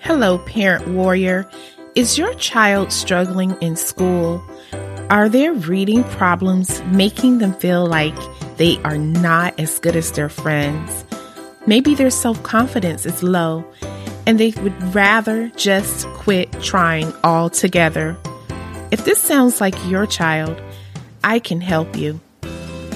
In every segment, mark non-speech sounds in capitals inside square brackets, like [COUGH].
Hello, parent warrior. Is your child struggling in school? Are their reading problems making them feel like they are not as good as their friends? Maybe their self confidence is low and they would rather just quit trying altogether. If this sounds like your child, I can help you.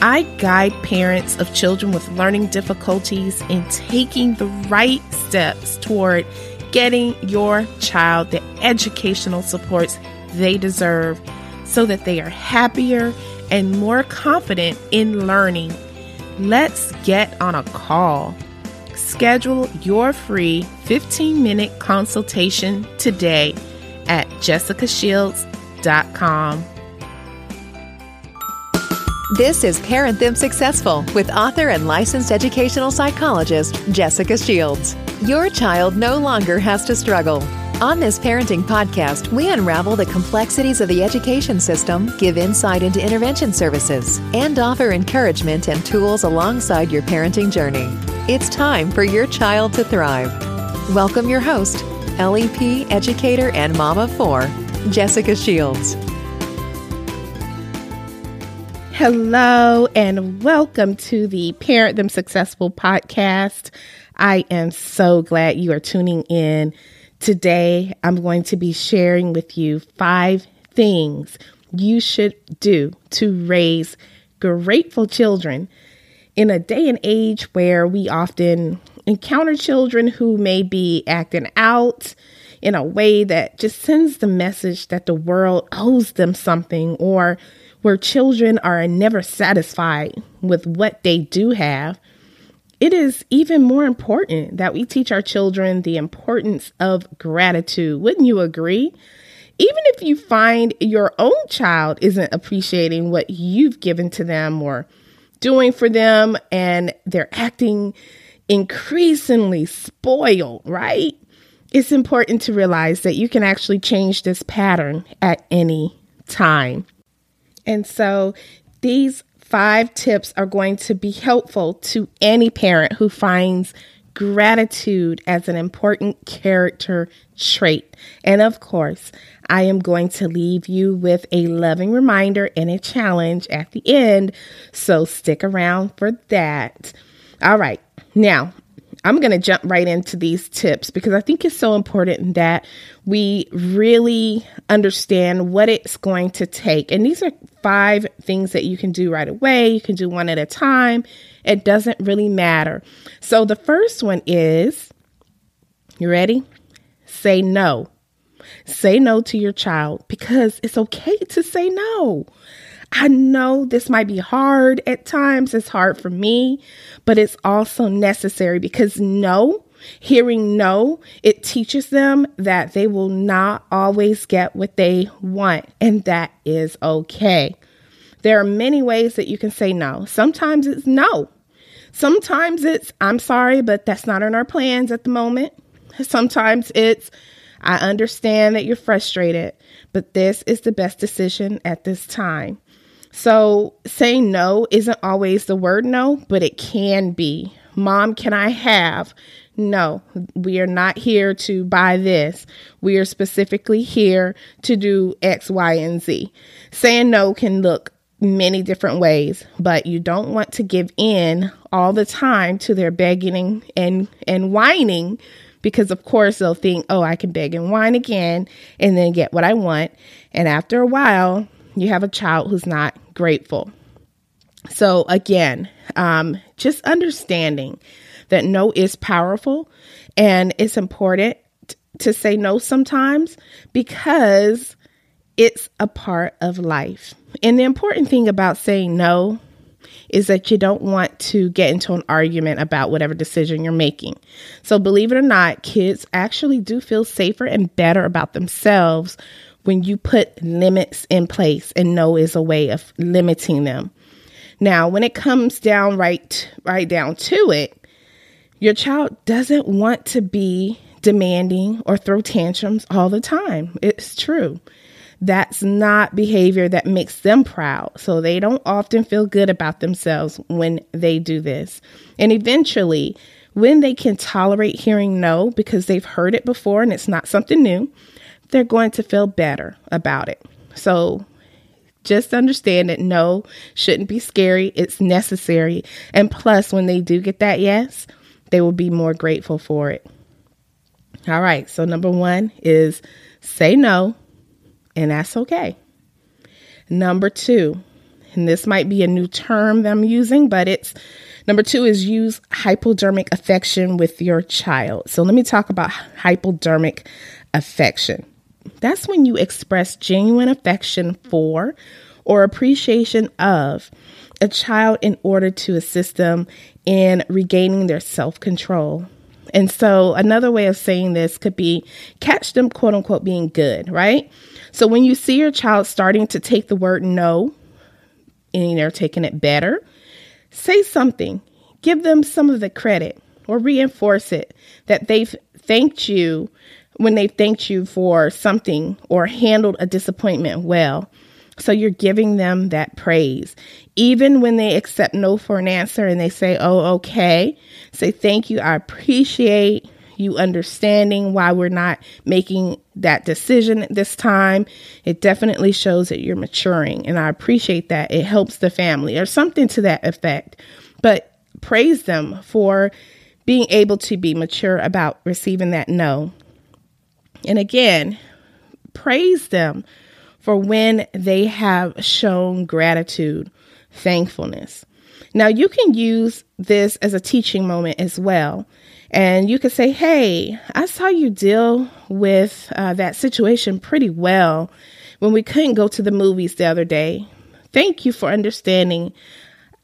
I guide parents of children with learning difficulties in taking the right steps toward getting your child the educational supports they deserve so that they are happier and more confident in learning. Let's get on a call. Schedule your free 15 minute consultation today at jessicashields.com. This is Parent Them Successful with author and licensed educational psychologist Jessica Shields. Your child no longer has to struggle. On this parenting podcast, we unravel the complexities of the education system, give insight into intervention services, and offer encouragement and tools alongside your parenting journey. It's time for your child to thrive. Welcome your host, LEP educator and mom of four, Jessica Shields. Hello, and welcome to the Parent Them Successful podcast. I am so glad you are tuning in. Today, I'm going to be sharing with you five things you should do to raise grateful children in a day and age where we often encounter children who may be acting out in a way that just sends the message that the world owes them something or where children are never satisfied with what they do have, it is even more important that we teach our children the importance of gratitude. Wouldn't you agree? Even if you find your own child isn't appreciating what you've given to them or doing for them and they're acting increasingly spoiled, right? It's important to realize that you can actually change this pattern at any time. And so these five tips are going to be helpful to any parent who finds gratitude as an important character trait. And of course, I am going to leave you with a loving reminder and a challenge at the end. So stick around for that. All right. Now, I'm going to jump right into these tips because I think it's so important that we really understand what it's going to take. And these are five things that you can do right away. You can do one at a time. It doesn't really matter. So the first one is you ready? Say no. Say no to your child because it's okay to say no. I know this might be hard at times. It's hard for me, but it's also necessary because no, hearing no, it teaches them that they will not always get what they want, and that is okay. There are many ways that you can say no. Sometimes it's no. Sometimes it's, I'm sorry, but that's not in our plans at the moment. Sometimes it's, I understand that you're frustrated, but this is the best decision at this time. So saying no isn't always the word no, but it can be. Mom, can I have? No, we are not here to buy this. We are specifically here to do X, Y, and Z. Saying no can look many different ways, but you don't want to give in all the time to their begging and, and whining because of course they'll think, oh, I can beg and whine again and then get what I want. And after a while, you have a child who's not grateful. So, again, um, just understanding that no is powerful and it's important to say no sometimes because it's a part of life. And the important thing about saying no is that you don't want to get into an argument about whatever decision you're making. So, believe it or not, kids actually do feel safer and better about themselves when you put limits in place and no is a way of limiting them. Now, when it comes down right right down to it, your child doesn't want to be demanding or throw tantrums all the time. It's true. That's not behavior that makes them proud. So they don't often feel good about themselves when they do this. And eventually, when they can tolerate hearing no because they've heard it before and it's not something new, they're going to feel better about it. So just understand that no shouldn't be scary. It's necessary. And plus, when they do get that yes, they will be more grateful for it. All right. So, number one is say no, and that's okay. Number two, and this might be a new term that I'm using, but it's number two is use hypodermic affection with your child. So, let me talk about hypodermic affection. That's when you express genuine affection for or appreciation of a child in order to assist them in regaining their self control. And so, another way of saying this could be catch them, quote unquote, being good, right? So, when you see your child starting to take the word no and they're taking it better, say something, give them some of the credit or reinforce it that they've thanked you when they thanked you for something or handled a disappointment well. So you're giving them that praise. Even when they accept no for an answer and they say, oh, okay, say, thank you. I appreciate you understanding why we're not making that decision at this time. It definitely shows that you're maturing. And I appreciate that. It helps the family or something to that effect. But praise them for being able to be mature about receiving that no. And again, praise them for when they have shown gratitude, thankfulness. Now, you can use this as a teaching moment as well. And you could say, Hey, I saw you deal with uh, that situation pretty well when we couldn't go to the movies the other day. Thank you for understanding.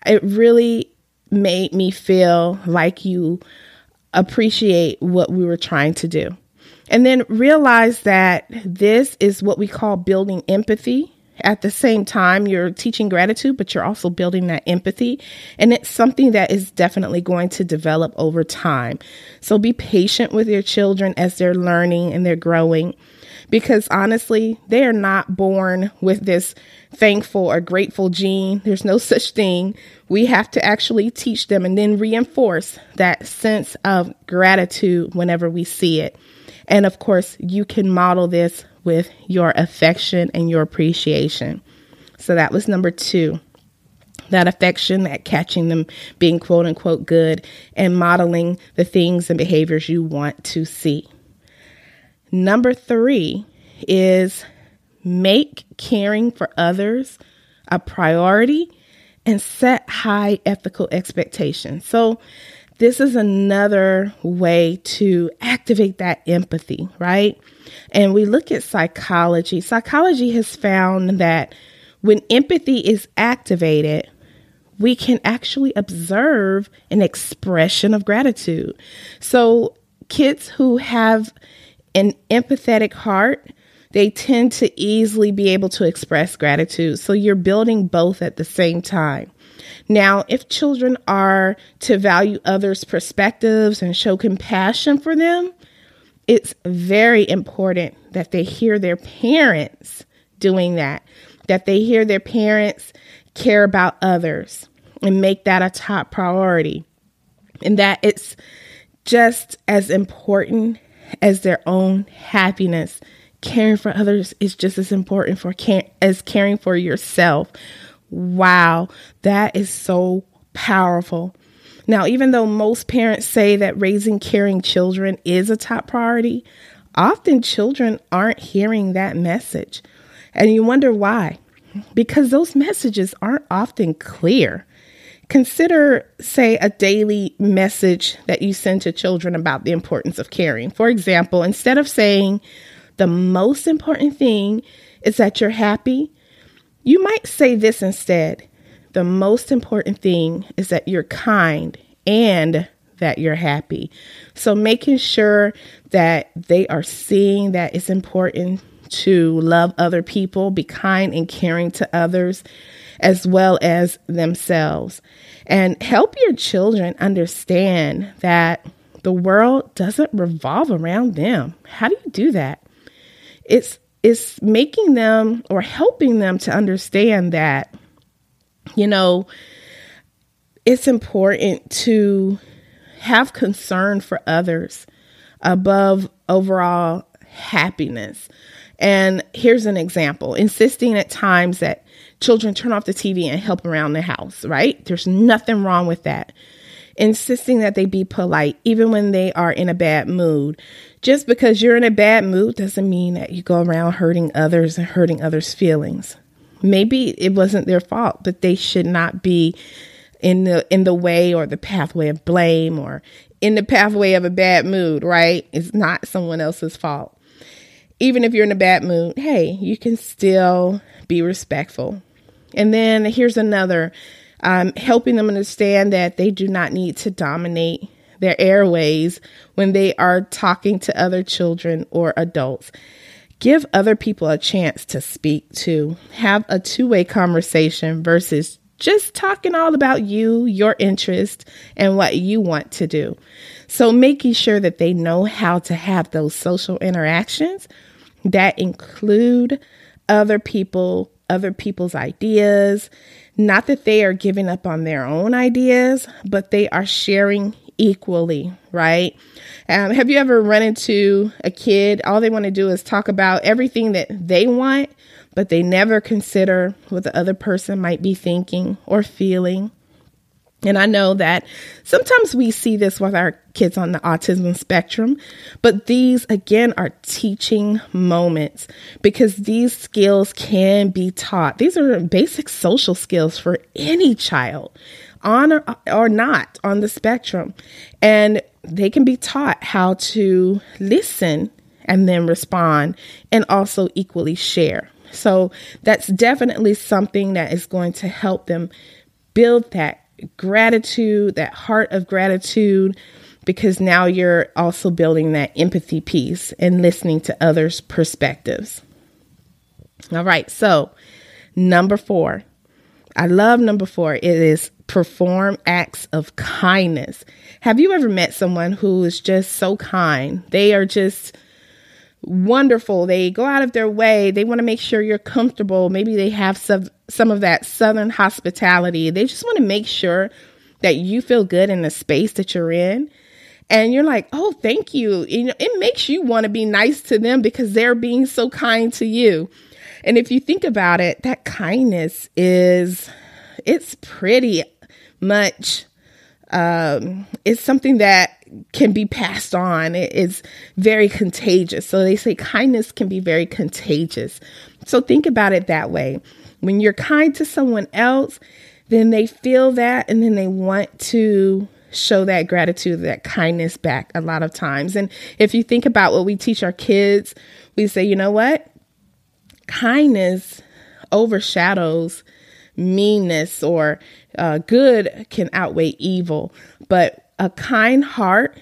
It really made me feel like you appreciate what we were trying to do. And then realize that this is what we call building empathy. At the same time, you're teaching gratitude, but you're also building that empathy. And it's something that is definitely going to develop over time. So be patient with your children as they're learning and they're growing. Because honestly, they are not born with this thankful or grateful gene. There's no [LAUGHS] such thing. We have to actually teach them and then reinforce that sense of gratitude whenever we see it. And of course, you can model this with your affection and your appreciation. So that was number two that affection, that catching them being quote unquote good, and modeling the things and behaviors you want to see. Number three is make caring for others a priority and set high ethical expectations. So, this is another way to activate that empathy, right? And we look at psychology. Psychology has found that when empathy is activated, we can actually observe an expression of gratitude. So, kids who have an empathetic heart, they tend to easily be able to express gratitude. So, you're building both at the same time. Now, if children are to value others' perspectives and show compassion for them, it's very important that they hear their parents doing that, that they hear their parents care about others and make that a top priority, and that it's just as important as their own happiness. Caring for others is just as important for care- as caring for yourself. Wow, that is so powerful. Now, even though most parents say that raising caring children is a top priority, often children aren't hearing that message. And you wonder why? Because those messages aren't often clear. Consider, say, a daily message that you send to children about the importance of caring. For example, instead of saying, the most important thing is that you're happy, you might say this instead the most important thing is that you're kind and that you're happy. So, making sure that they are seeing that it's important to love other people, be kind and caring to others, as well as themselves. And help your children understand that the world doesn't revolve around them. How do you do that? It's is making them or helping them to understand that, you know, it's important to have concern for others above overall happiness. And here's an example insisting at times that children turn off the TV and help around the house, right? There's nothing wrong with that. Insisting that they be polite even when they are in a bad mood. Just because you're in a bad mood doesn't mean that you go around hurting others and hurting others' feelings. Maybe it wasn't their fault, but they should not be in the in the way or the pathway of blame or in the pathway of a bad mood, right? It's not someone else's fault even if you're in a bad mood, hey, you can still be respectful. And then here's another um, helping them understand that they do not need to dominate their airways when they are talking to other children or adults. Give other people a chance to speak to. Have a two way conversation versus just talking all about you, your interest, and what you want to do. So, making sure that they know how to have those social interactions that include other people, other people's ideas. Not that they are giving up on their own ideas, but they are sharing equally, right? Um, have you ever run into a kid? All they want to do is talk about everything that they want, but they never consider what the other person might be thinking or feeling. And I know that sometimes we see this with our kids on the autism spectrum, but these again are teaching moments because these skills can be taught. These are basic social skills for any child on or, or not on the spectrum. And they can be taught how to listen and then respond and also equally share. So that's definitely something that is going to help them build that gratitude, that heart of gratitude, because now you're also building that empathy piece and listening to others' perspectives. All right, so number four. I love number four. It is perform acts of kindness. Have you ever met someone who is just so kind? They are just wonderful. They go out of their way. They want to make sure you're comfortable. Maybe they have some some of that southern hospitality. They just want to make sure that you feel good in the space that you're in. And you're like, "Oh, thank you." You know, it makes you want to be nice to them because they're being so kind to you. And if you think about it, that kindness is it's pretty much um, it's something that can be passed on. It is very contagious. So they say kindness can be very contagious. So think about it that way. When you're kind to someone else, then they feel that and then they want to show that gratitude, that kindness back a lot of times. And if you think about what we teach our kids, we say, you know what? Kindness overshadows meanness or uh, good can outweigh evil. But a kind heart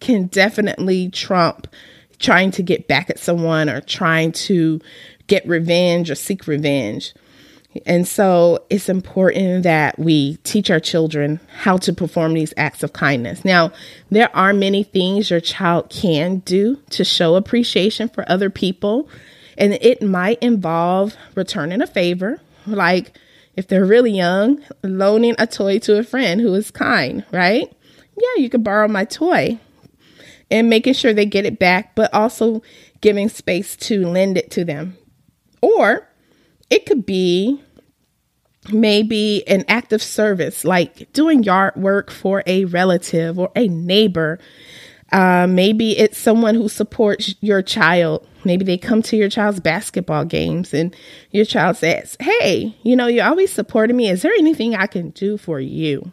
can definitely trump trying to get back at someone or trying to get revenge or seek revenge. And so it's important that we teach our children how to perform these acts of kindness. Now, there are many things your child can do to show appreciation for other people, and it might involve returning a favor, like if they're really young, loaning a toy to a friend who is kind, right? yeah, you could borrow my toy and making sure they get it back, but also giving space to lend it to them. Or it could be maybe an act of service, like doing yard work for a relative or a neighbor. Uh, maybe it's someone who supports your child. Maybe they come to your child's basketball games and your child says, Hey, you know, you're always supporting me. Is there anything I can do for you?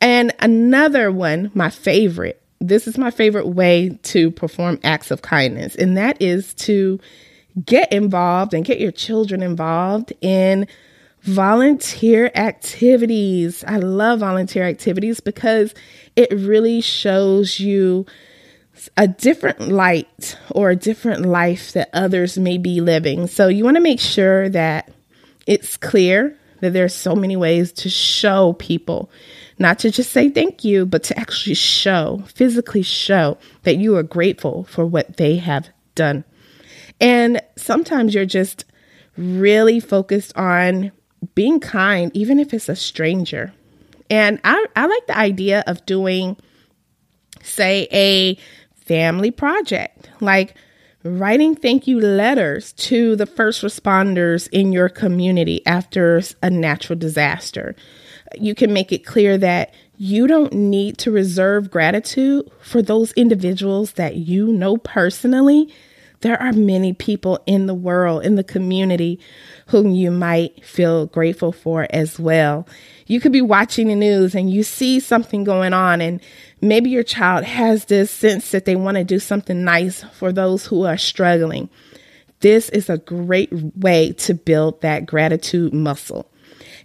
And another one, my favorite, this is my favorite way to perform acts of kindness, and that is to get involved and get your children involved in volunteer activities. I love volunteer activities because it really shows you a different light or a different life that others may be living. So you want to make sure that it's clear that there's so many ways to show people not to just say thank you, but to actually show, physically show that you are grateful for what they have done. And sometimes you're just really focused on being kind, even if it's a stranger. And I, I like the idea of doing say a family project like writing thank you letters to the first responders in your community after a natural disaster. You can make it clear that you don't need to reserve gratitude for those individuals that you know personally. There are many people in the world, in the community, whom you might feel grateful for as well. You could be watching the news and you see something going on, and maybe your child has this sense that they want to do something nice for those who are struggling. This is a great way to build that gratitude muscle.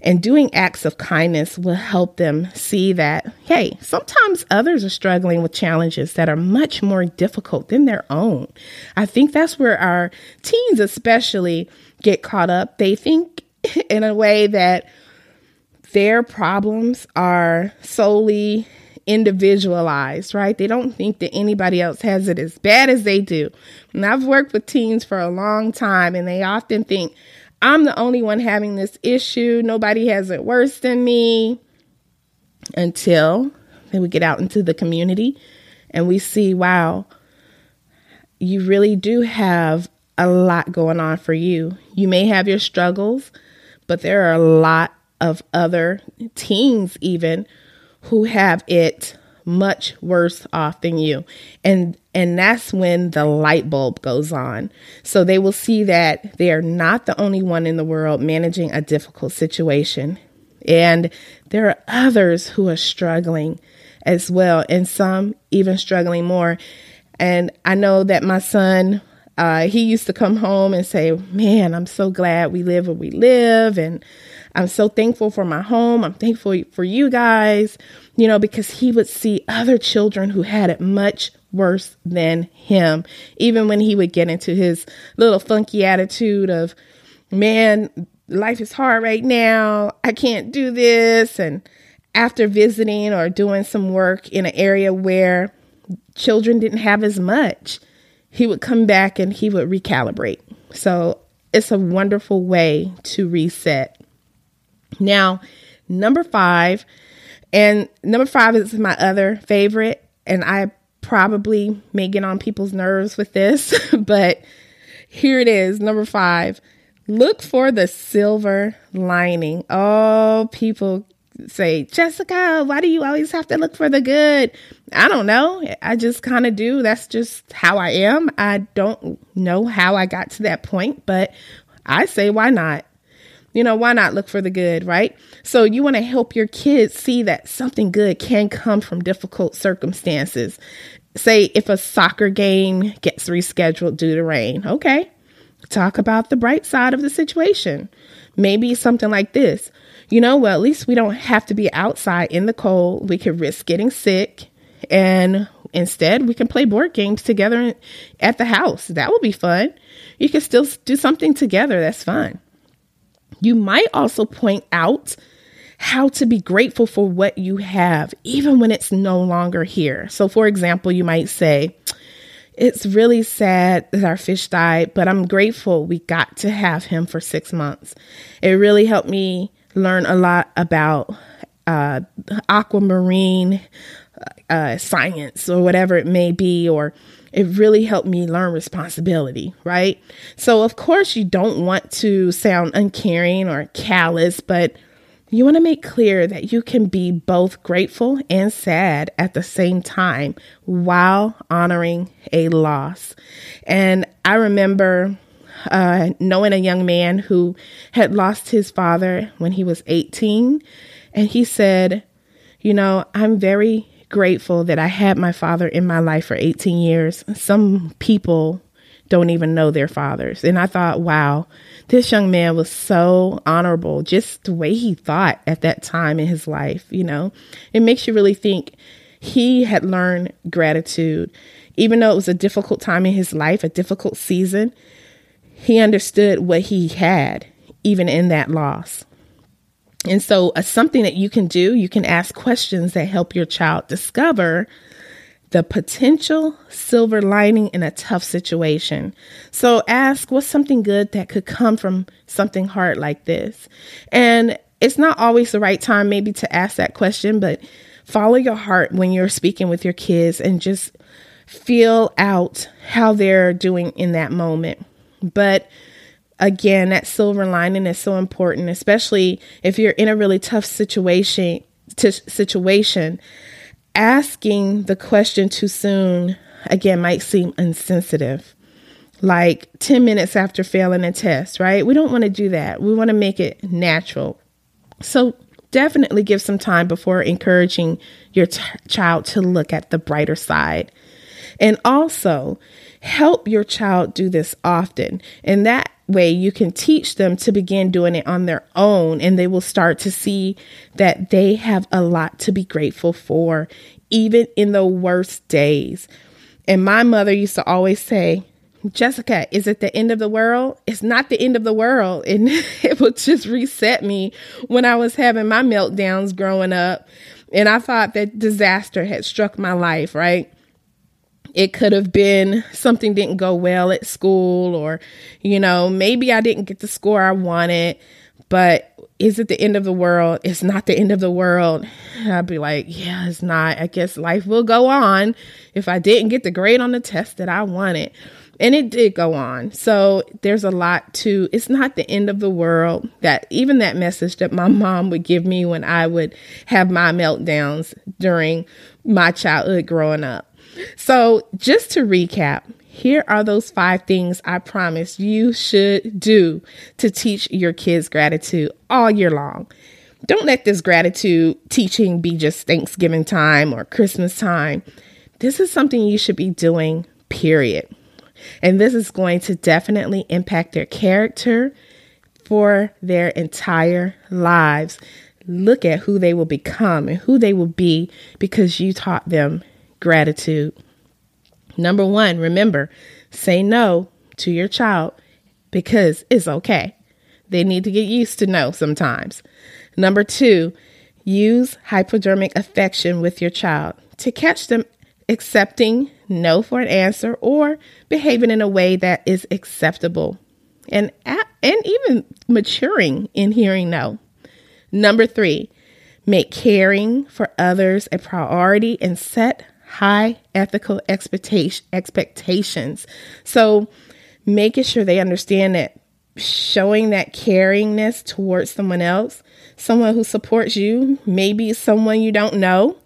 And doing acts of kindness will help them see that, hey, sometimes others are struggling with challenges that are much more difficult than their own. I think that's where our teens, especially, get caught up. They think [LAUGHS] in a way that their problems are solely individualized, right? They don't think that anybody else has it as bad as they do. And I've worked with teens for a long time, and they often think, I'm the only one having this issue. Nobody has it worse than me. Until then, we get out into the community and we see, wow, you really do have a lot going on for you. You may have your struggles, but there are a lot of other teens, even who have it much worse off than you. And and that's when the light bulb goes on. So they will see that they are not the only one in the world managing a difficult situation. And there are others who are struggling as well, and some even struggling more. And I know that my son, uh, he used to come home and say, Man, I'm so glad we live where we live. And I'm so thankful for my home. I'm thankful for you guys, you know, because he would see other children who had it much worse than him. Even when he would get into his little funky attitude of, man, life is hard right now. I can't do this. And after visiting or doing some work in an area where children didn't have as much, he would come back and he would recalibrate. So it's a wonderful way to reset. Now, number five, and number five is my other favorite, and I probably may get on people's nerves with this, [LAUGHS] but here it is. Number five, look for the silver lining. Oh, people say, Jessica, why do you always have to look for the good? I don't know. I just kind of do. That's just how I am. I don't know how I got to that point, but I say, why not? You know, why not look for the good, right? So you want to help your kids see that something good can come from difficult circumstances. Say if a soccer game gets rescheduled due to rain, okay, talk about the bright side of the situation. Maybe something like this. You know, well, at least we don't have to be outside in the cold. We could risk getting sick and instead we can play board games together at the house. That will be fun. You can still do something together. That's fun. You might also point out how to be grateful for what you have, even when it's no longer here. So, for example, you might say, It's really sad that our fish died, but I'm grateful we got to have him for six months. It really helped me learn a lot about uh, aquamarine uh, science or whatever it may be, or it really helped me learn responsibility, right? So, of course, you don't want to sound uncaring or callous, but you want to make clear that you can be both grateful and sad at the same time while honoring a loss. And I remember uh, knowing a young man who had lost his father when he was 18, and he said, You know, I'm very grateful that I had my father in my life for 18 years. Some people don't even know their fathers. And I thought, wow, this young man was so honorable, just the way he thought at that time in his life, you know. It makes you really think he had learned gratitude. Even though it was a difficult time in his life, a difficult season, he understood what he had, even in that loss. And so, uh, something that you can do, you can ask questions that help your child discover the potential silver lining in a tough situation. So, ask what's something good that could come from something hard like this. And it's not always the right time, maybe, to ask that question, but follow your heart when you're speaking with your kids and just feel out how they're doing in that moment. But again, that silver lining is so important, especially if you're in a really tough situation. T- situation, asking the question too soon again might seem insensitive. Like 10 minutes after failing a test, right? We don't want to do that. We want to make it natural. So definitely give some time before encouraging your t- child to look at the brighter side. And also help your child do this often. And that way you can teach them to begin doing it on their own and they will start to see that they have a lot to be grateful for, even in the worst days. And my mother used to always say, Jessica, is it the end of the world? It's not the end of the world. And [LAUGHS] it would just reset me when I was having my meltdowns growing up. And I thought that disaster had struck my life, right? It could have been something didn't go well at school, or, you know, maybe I didn't get the score I wanted, but is it the end of the world? It's not the end of the world. I'd be like, yeah, it's not. I guess life will go on if I didn't get the grade on the test that I wanted. And it did go on. So there's a lot to it's not the end of the world that even that message that my mom would give me when I would have my meltdowns during my childhood growing up. So just to recap, here are those five things I promise you should do to teach your kids gratitude all year long. Don't let this gratitude teaching be just Thanksgiving time or Christmas time. This is something you should be doing, period. And this is going to definitely impact their character for their entire lives. Look at who they will become and who they will be because you taught them gratitude. Number one, remember, say no to your child because it's okay. They need to get used to no sometimes. Number two, use hypodermic affection with your child to catch them accepting no for an answer or behaving in a way that is acceptable and and even maturing in hearing no. Number 3, make caring for others a priority and set high ethical expectation expectations. So making sure they understand that showing that caringness towards someone else, someone who supports you, maybe someone you don't know,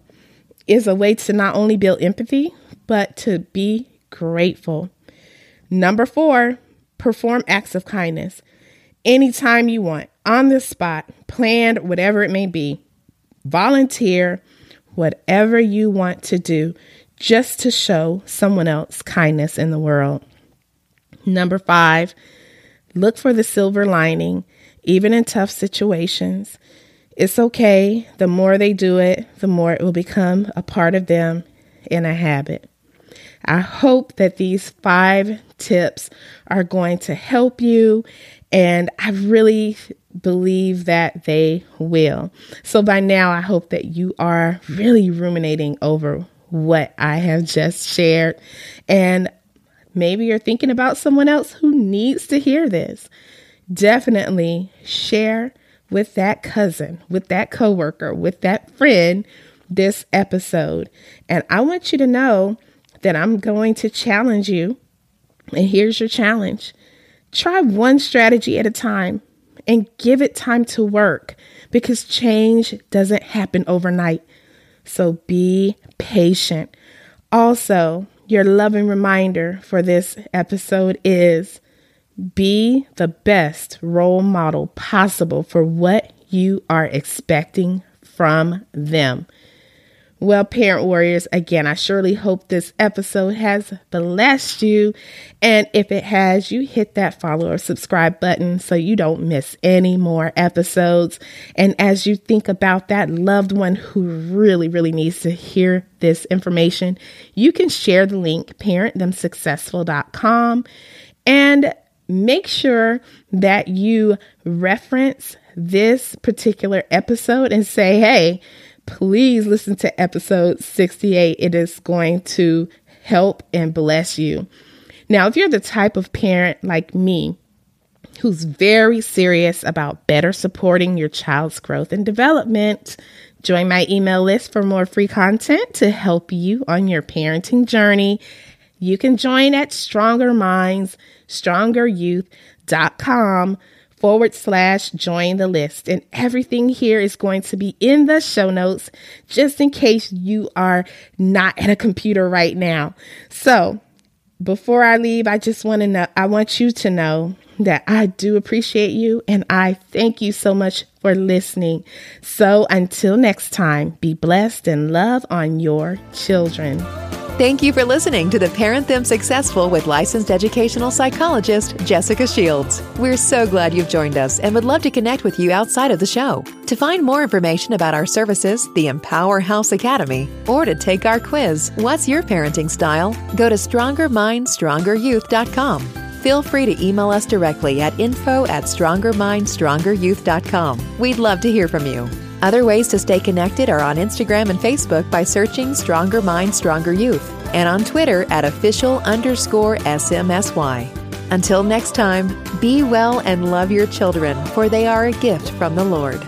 is a way to not only build empathy, but to be grateful. Number four, perform acts of kindness anytime you want, on the spot, planned, whatever it may be. Volunteer, whatever you want to do, just to show someone else kindness in the world. Number five, look for the silver lining, even in tough situations. It's okay. The more they do it, the more it will become a part of them and a habit. I hope that these five tips are going to help you, and I really believe that they will. So, by now, I hope that you are really ruminating over what I have just shared, and maybe you're thinking about someone else who needs to hear this. Definitely share with that cousin, with that coworker, with that friend this episode. And I want you to know that I'm going to challenge you. And here's your challenge try one strategy at a time and give it time to work because change doesn't happen overnight. So be patient. Also, your loving reminder for this episode is be the best role model possible for what you are expecting from them. Well, parent warriors, again, I surely hope this episode has blessed you. And if it has, you hit that follow or subscribe button so you don't miss any more episodes. And as you think about that loved one who really, really needs to hear this information, you can share the link parentthemsuccessful.com and make sure that you reference this particular episode and say, hey, please listen to episode 68. It is going to help and bless you. Now, if you're the type of parent like me who's very serious about better supporting your child's growth and development. Join my email list for more free content to help you on your parenting journey. You can join at Stronger Minds, strongeryouth.com forward slash join the list. And everything here is going to be in the show notes just in case you are not at a computer right now. So before I leave, I just want to know, I want you to know that I do appreciate you and I thank you so much for listening. So until next time, be blessed and love on your children. Thank you for listening to the Parent Them Successful with licensed educational psychologist Jessica Shields. We're so glad you've joined us and would love to connect with you outside of the show. To find more information about our services, the Empower House Academy, or to take our quiz, What's Your Parenting Style? go to StrongerMindStrongerYouth.com. Feel free to email us directly at info at StrongerMindStrongerYouth.com. We'd love to hear from you. Other ways to stay connected are on Instagram and Facebook by searching Stronger Mind, Stronger Youth, and on Twitter at official underscore SMSY. Until next time, be well and love your children, for they are a gift from the Lord.